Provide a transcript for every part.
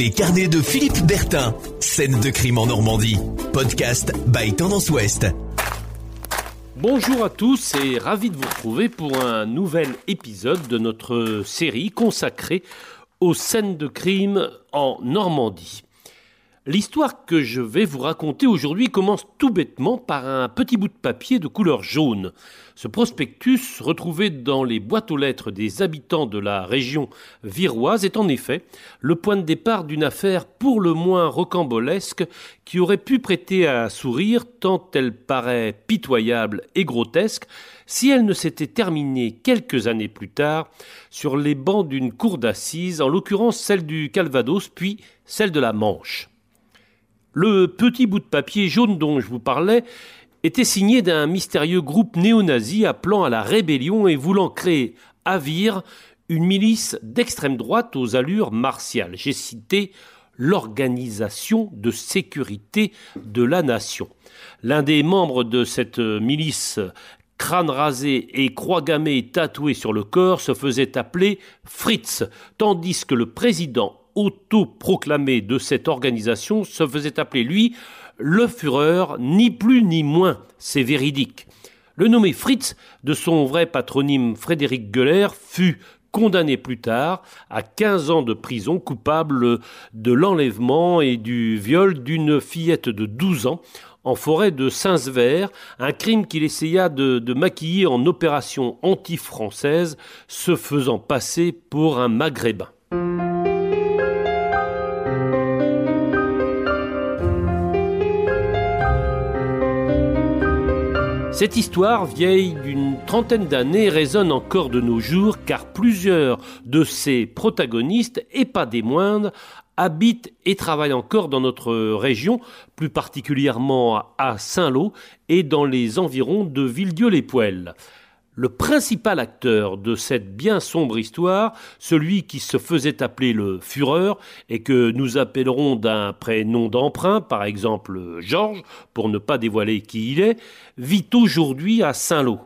Les carnets de Philippe Bertin. Scène de crime en Normandie. Podcast by Tendance Ouest. Bonjour à tous et ravi de vous retrouver pour un nouvel épisode de notre série consacrée aux scènes de crime en Normandie. L'histoire que je vais vous raconter aujourd'hui commence tout bêtement par un petit bout de papier de couleur jaune. Ce prospectus, retrouvé dans les boîtes aux lettres des habitants de la région viroise, est en effet le point de départ d'une affaire pour le moins rocambolesque qui aurait pu prêter à sourire tant elle paraît pitoyable et grotesque si elle ne s'était terminée quelques années plus tard sur les bancs d'une cour d'assises, en l'occurrence celle du Calvados puis celle de la Manche. Le petit bout de papier jaune dont je vous parlais était signé d'un mystérieux groupe néo-nazi appelant à la rébellion et voulant créer à Vire une milice d'extrême droite aux allures martiales. J'ai cité l'Organisation de sécurité de la nation. L'un des membres de cette milice crâne rasé et croix gammée tatouée sur le corps se faisait appeler Fritz, tandis que le président autoproclamé de cette organisation se faisait appeler, lui, le Führer, ni plus ni moins, c'est véridique. Le nommé Fritz, de son vrai patronyme Frédéric Göller, fut condamné plus tard à 15 ans de prison coupable de l'enlèvement et du viol d'une fillette de 12 ans en forêt de Saint-Sever, un crime qu'il essaya de, de, maquiller en opération anti-française, se faisant passer pour un maghrébin. Cette histoire, vieille d'une trentaine d'années, résonne encore de nos jours car plusieurs de ses protagonistes, et pas des moindres, habitent et travaillent encore dans notre région, plus particulièrement à Saint-Lô et dans les environs de Villedieu-les-Poêles le principal acteur de cette bien sombre histoire, celui qui se faisait appeler le Führer et que nous appellerons d'un prénom d'emprunt, par exemple Georges, pour ne pas dévoiler qui il est, vit aujourd'hui à Saint-Lô.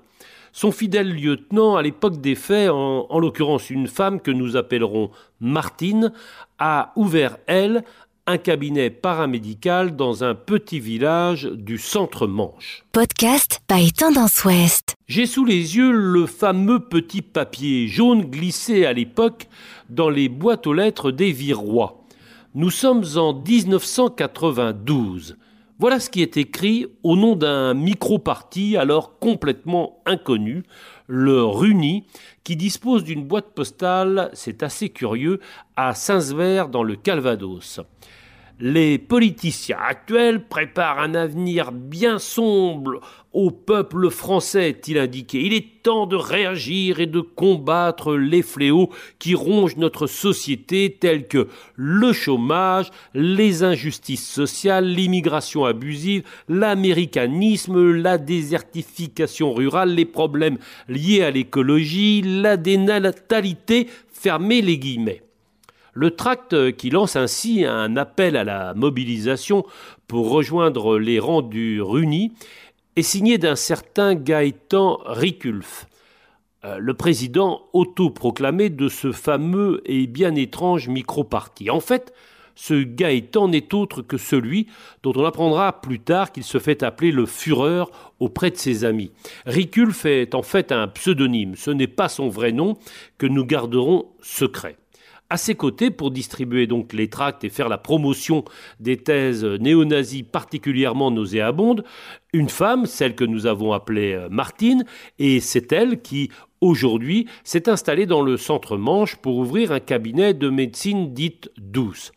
Son fidèle lieutenant, à l'époque des faits, en, en l'occurrence une femme que nous appellerons Martine, a ouvert, elle, un cabinet paramédical dans un petit village du centre-Manche. Podcast by Tendance Ouest. J'ai sous les yeux le fameux petit papier jaune glissé à l'époque dans les boîtes aux lettres des Virois. Nous sommes en 1992. Voilà ce qui est écrit au nom d'un micro-parti alors complètement inconnu, le Runi, qui dispose d'une boîte postale, c'est assez curieux, à Saint-Sever dans le Calvados les politiciens actuels préparent un avenir bien sombre au peuple français, est-il indiqué. Il est temps de réagir et de combattre les fléaux qui rongent notre société tels que le chômage, les injustices sociales, l'immigration abusive, l'américanisme, la désertification rurale, les problèmes liés à l'écologie, la dénatalité, fermez les guillemets. Le tract qui lance ainsi un appel à la mobilisation pour rejoindre les rangs du RUNI est signé d'un certain Gaëtan Riculf, euh, le président autoproclamé de ce fameux et bien étrange micro-parti. En fait, ce Gaëtan n'est autre que celui dont on apprendra plus tard qu'il se fait appeler le Führer auprès de ses amis. Riculf est en fait un pseudonyme, ce n'est pas son vrai nom que nous garderons secret à ses côtés pour distribuer donc les tracts et faire la promotion des thèses néo-nazies particulièrement nauséabondes, une femme, celle que nous avons appelée euh, Martine, et c'est elle qui, aujourd'hui, s'est installée dans le centre Manche pour ouvrir un cabinet de médecine dite douce.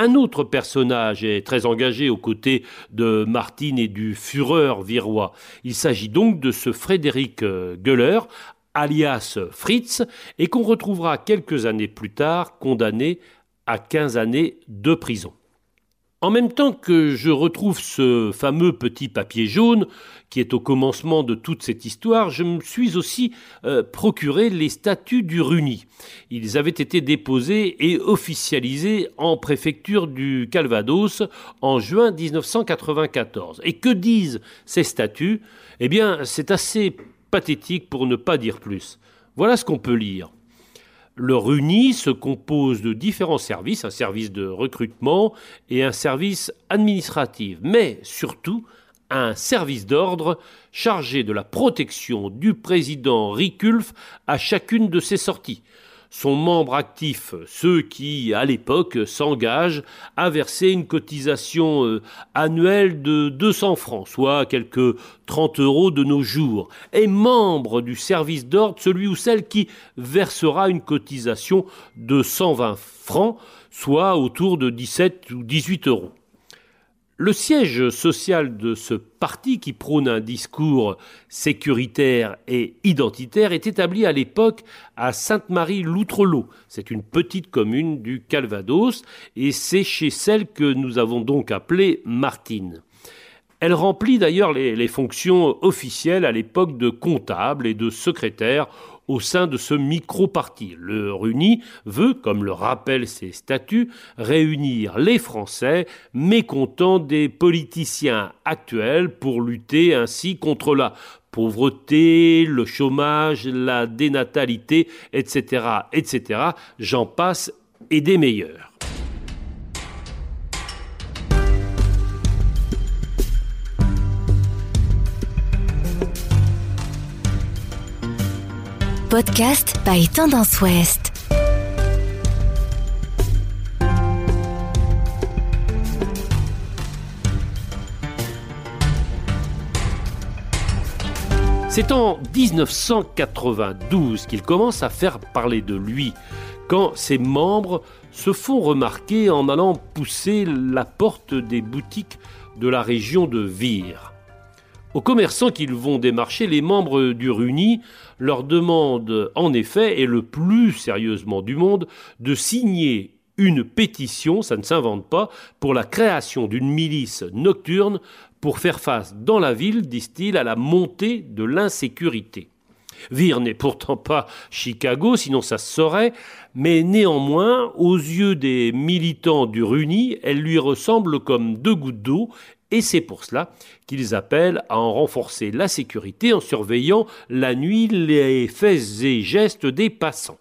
Un autre personnage est très engagé aux côtés de Martine et du Führer virois. Il s'agit donc de ce Frédéric euh, Göller, alias Fritz, et qu'on retrouvera quelques années plus tard condamné à 15 années de prison. En même temps que je retrouve ce fameux petit papier jaune qui est au commencement de toute cette histoire, je me suis aussi euh, procuré les statuts du RUNI. Ils avaient été déposés et officialisés en préfecture du Calvados en juin 1994. Et que disent ces statuts? Eh bien, c'est assez pathétique pour ne pas dire plus. Voilà ce qu'on peut lire. Le RUNI se compose de différents services, un service de recrutement et un service administratif, mais surtout un service d'ordre chargé de la protection du président Riculf à chacune de ses sorties sont membres actifs ceux qui, à l'époque, s'engagent à verser une cotisation euh, annuelle de 200 francs, soit quelques 30 euros de nos jours, et membre du service d'ordre celui ou celle qui versera une cotisation de 120 francs, soit autour de 17 ou 18 euros. Le siège social de ce parti qui prône un discours sécuritaire et identitaire est établi à l'époque à Sainte-Marie-Loutrelot. C'est une petite commune du Calvados et c'est chez celle que nous avons donc appelée Martine. Elle remplit d'ailleurs les, les, fonctions officielles à l'époque de comptable et de secrétaire au sein de ce micro-parti. Le RUNI veut, comme le rappellent ses statuts, réunir les Français mécontents des politiciens actuels pour lutter ainsi contre la pauvreté, le chômage, la dénatalité, etc., etc. J'en passe et des meilleurs. Podcast by Tendance Ouest. C'est en 1992 qu'il commence à faire parler de lui, quand ses membres se font remarquer en allant pousser la porte des boutiques de la région de Vire. Aux commerçants qu'ils vont démarcher, les membres du RUNI leur demandent en effet, et le plus sérieusement du monde, de signer une pétition, ça ne s'invente pas, pour la création d'une milice nocturne pour faire face dans la ville, disent-ils, à la montée de l'insécurité. Vire n'est pourtant pas Chicago, sinon ça se saurait, mais néanmoins, aux yeux des militants du RUNI, elle lui ressemble comme deux gouttes d'eau et c'est pour cela qu'ils appellent à en renforcer la sécurité en surveillant la nuit les faits et gestes des passants.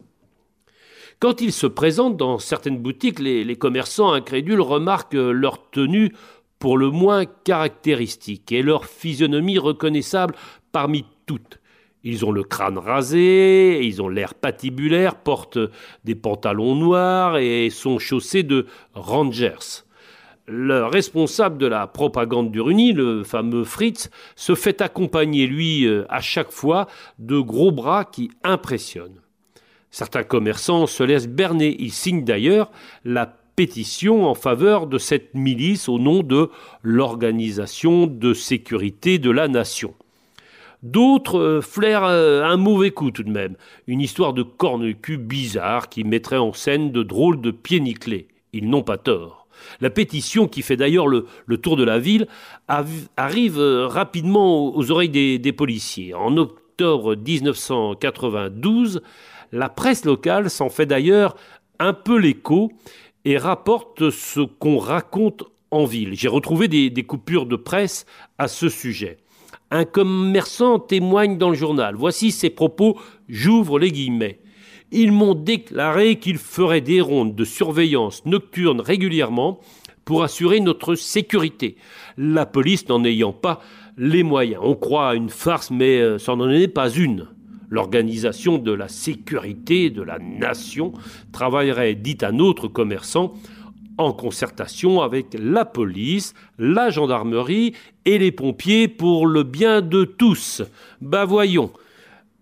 Quand ils se présentent dans certaines boutiques, les, commerçants incrédules remarquent leur tenue pour le moins caractéristique et leur physionomie reconnaissable parmi toutes. Ils ont le crâne rasé, ils ont l'air patibulaire, portent des pantalons noirs et sont chaussés de rangers le responsable de la propagande du Runi, le fameux Fritz, se fait accompagner, lui, euh, à chaque fois, de gros bras qui impressionnent. Certains commerçants se laissent berner. Ils signent d'ailleurs la pétition en faveur de cette milice au nom de l'Organisation de sécurité de la nation. D'autres euh, flairent euh, un mauvais coup tout de même, une histoire de corne-cul bizarre qui mettrait en scène de drôles de pieds nickelés. Ils n'ont pas tort. La pétition, qui fait d'ailleurs le, tour de la ville, arrive euh, rapidement aux oreilles des, policiers. En octobre 1992, la presse locale s'en fait d'ailleurs un peu l'écho et rapporte ce qu'on raconte en ville. J'ai retrouvé des, coupures de presse à ce sujet. Un commerçant témoigne dans le journal. Voici ses propos, j'ouvre les guillemets. Ils m'ont déclaré qu'ils feraient des rondes de surveillance nocturne régulièrement pour assurer notre sécurité, la police n'en ayant pas les moyens. On croit à une farce, mais euh, ça n'en est pas une. L'organisation de la sécurité de la nation travaillerait, dit un autre commerçant, en concertation avec la police, la gendarmerie et les pompiers pour le bien de tous. Bah voyons,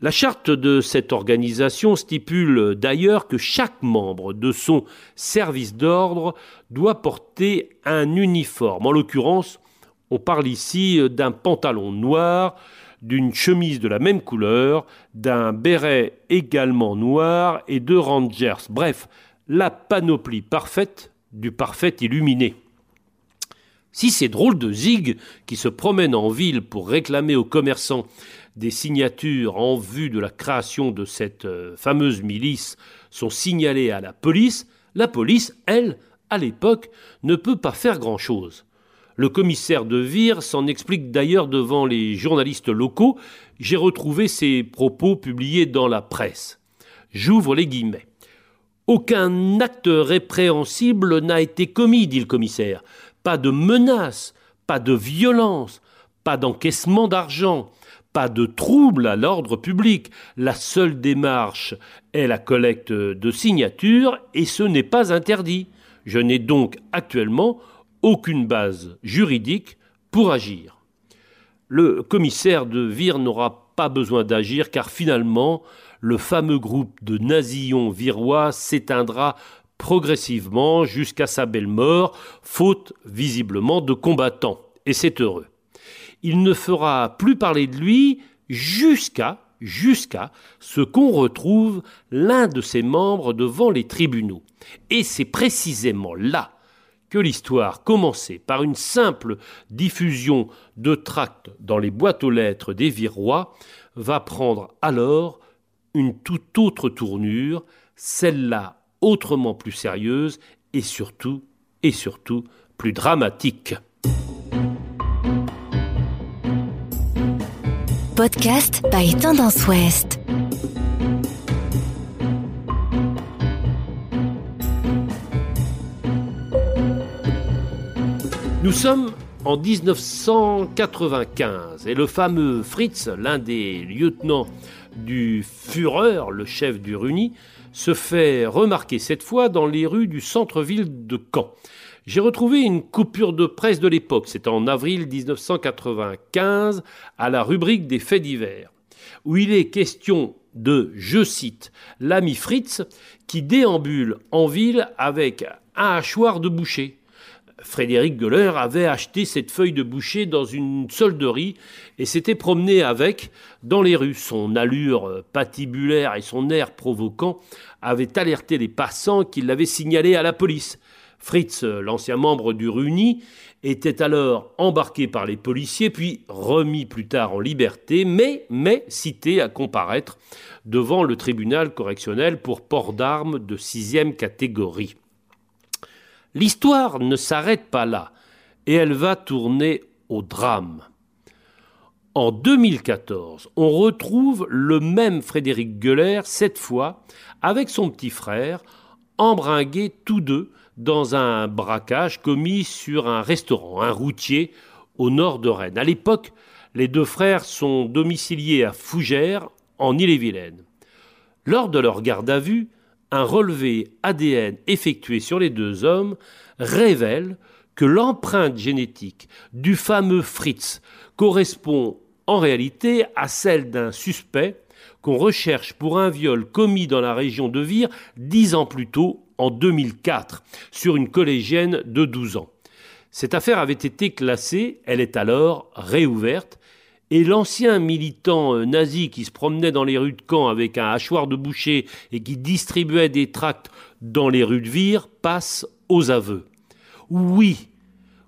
la charte de cette organisation stipule d'ailleurs que chaque membre de son service d'ordre doit porter un uniforme. En l'occurrence, on parle ici d'un pantalon noir, d'une chemise de la même couleur, d'un béret également noir et de rangers. Bref, la panoplie parfaite du parfait illuminé. Si ces drôles de zig qui se promènent en ville pour réclamer aux commerçants des signatures en vue de la création de cette euh, fameuse milice sont signalées à la police, la police, elle, à l'époque, ne peut pas faire grand-chose. Le commissaire de Vire s'en explique d'ailleurs devant les journalistes locaux. J'ai retrouvé ses propos publiés dans la presse. J'ouvre les guillemets. Aucun acte répréhensible n'a été commis, dit le commissaire. Pas de menaces, pas de violence, pas d'encaissement d'argent, pas de trouble à l'ordre public. La seule démarche est la collecte de signatures et ce n'est pas interdit. Je n'ai donc actuellement aucune base juridique pour agir. Le commissaire de Vire n'aura pas besoin d'agir car finalement le fameux groupe de nazillons virois s'éteindra progressivement jusqu'à sa belle mort, faute visiblement de combattants. Et c'est heureux. Il ne fera plus parler de lui jusqu'à jusqu'à ce qu'on retrouve l'un de ses membres devant les tribunaux. Et c'est précisément là que l'histoire, commencée par une simple diffusion de tracts dans les boîtes aux lettres des Virois, va prendre alors une toute autre tournure, celle-là autrement plus sérieuse et surtout, et surtout, plus dramatique. Podcast by Tendance Ouest. Nous sommes en 1995 et le fameux Fritz, l'un des lieutenants du Führer, le chef du Runi, se fait remarquer cette fois dans les rues du centre-ville de Caen. J'ai retrouvé une coupure de presse de l'époque, c'est en avril 1995, à la rubrique des faits divers, où il est question de, je cite, l'ami Fritz qui déambule en ville avec un hachoir de boucher. Frédéric Göller avait acheté cette feuille de boucher dans une solderie et s'était promené avec dans les rues. Son allure patibulaire et son air provoquant avaient alerté les passants qui l'avaient signalé à la police. Fritz, l'ancien membre du RUNI, était alors embarqué par les policiers, puis remis plus tard en liberté, mais, mais cité à comparaître devant le tribunal correctionnel pour port d'armes de sixième catégorie. L'histoire ne s'arrête pas là, et elle va tourner au drame. En 2014, on retrouve le même Frédéric Gueuler, cette fois avec son petit frère, embringués tous deux dans un braquage commis sur un restaurant, un routier au nord de Rennes. À l'époque, les deux frères sont domiciliés à Fougères, en Ille-et-Vilaine. Lors de leur garde à vue, un relevé ADN effectué sur les deux hommes révèle que l'empreinte génétique du fameux Fritz correspond en réalité à celle d'un suspect qu'on recherche pour un viol commis dans la région de Vire dix ans plus tôt, en 2004, sur une collégienne de 12 ans. Cette affaire avait été classée, elle est alors réouverte, et l'ancien militant euh, nazi qui se promenait dans les rues de Caen avec un hachoir de boucher et qui distribuait des tracts dans les rues de Vire passe aux aveux. Oui,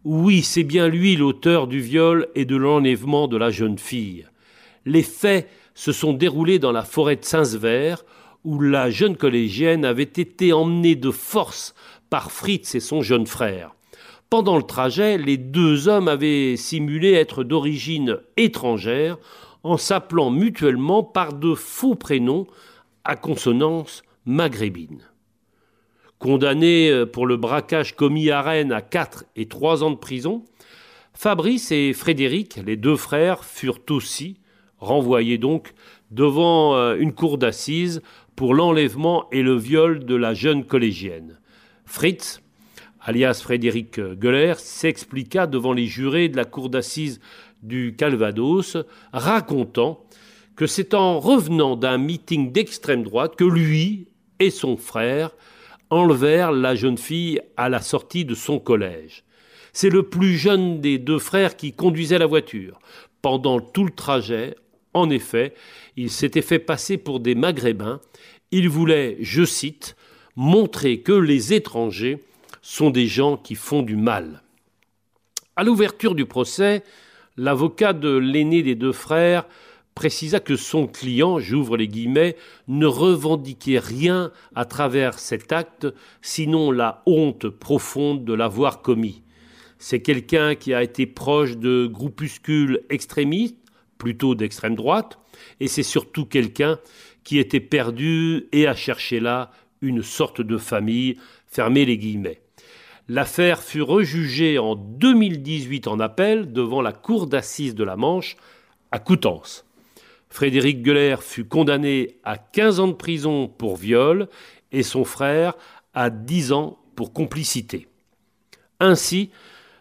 oui, c'est bien lui l'auteur du viol et de l'enlèvement de la jeune fille. Les faits se sont déroulés dans la forêt de Saint-Sever, où la jeune collégienne avait été emmenée de force par Fritz et son jeune frère. Pendant le trajet, les deux hommes avaient simulé être d'origine étrangère en s'appelant mutuellement par de faux prénoms à consonance maghrébine. Condamnés euh, pour le braquage commis à Rennes à quatre et trois ans de prison, Fabrice et Frédéric, les deux frères, furent aussi renvoyés donc devant euh, une cour d'assises pour l'enlèvement et le viol de la jeune collégienne. Fritz, alias Frédéric Gueuler, s'expliqua devant les jurés de la cour d'assises du Calvados, racontant que c'est en revenant d'un meeting d'extrême droite que lui et son frère enlevèrent la jeune fille à la sortie de son collège. C'est le plus jeune des deux frères qui conduisait la voiture. Pendant tout le trajet, en effet, il s'était fait passer pour des maghrébins. Il voulait, je cite, montrer que les étrangers sont des gens qui font du mal. À l'ouverture du procès, l'avocat de l'aîné des deux frères précisa que son client, j'ouvre les guillemets, ne revendiquait rien à travers cet acte, sinon la honte profonde de l'avoir commis. C'est quelqu'un qui a été proche de groupuscules extrémistes, plutôt d'extrême droite, et c'est surtout quelqu'un qui était perdu et a cherché là une sorte de famille, fermez les guillemets. L'affaire fut rejugée en 2018 en appel devant la cour d'assises de la Manche à Coutances. Frédéric Gueller fut condamné à 15 ans de prison pour viol et son frère à 10 ans pour complicité. Ainsi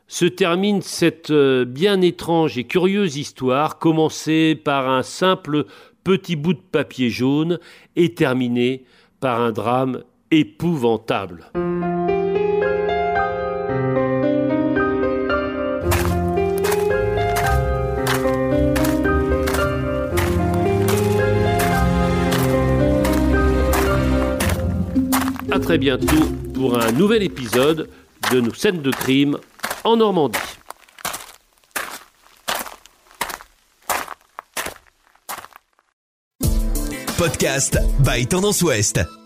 se termine cette euh, bien étrange et curieuse histoire, commencée par un simple petit bout de papier jaune et terminée par un drame épouvantable. À très bientôt pour un nouvel épisode de nos scènes de crime en Normandie. Podcast by Tendance Ouest.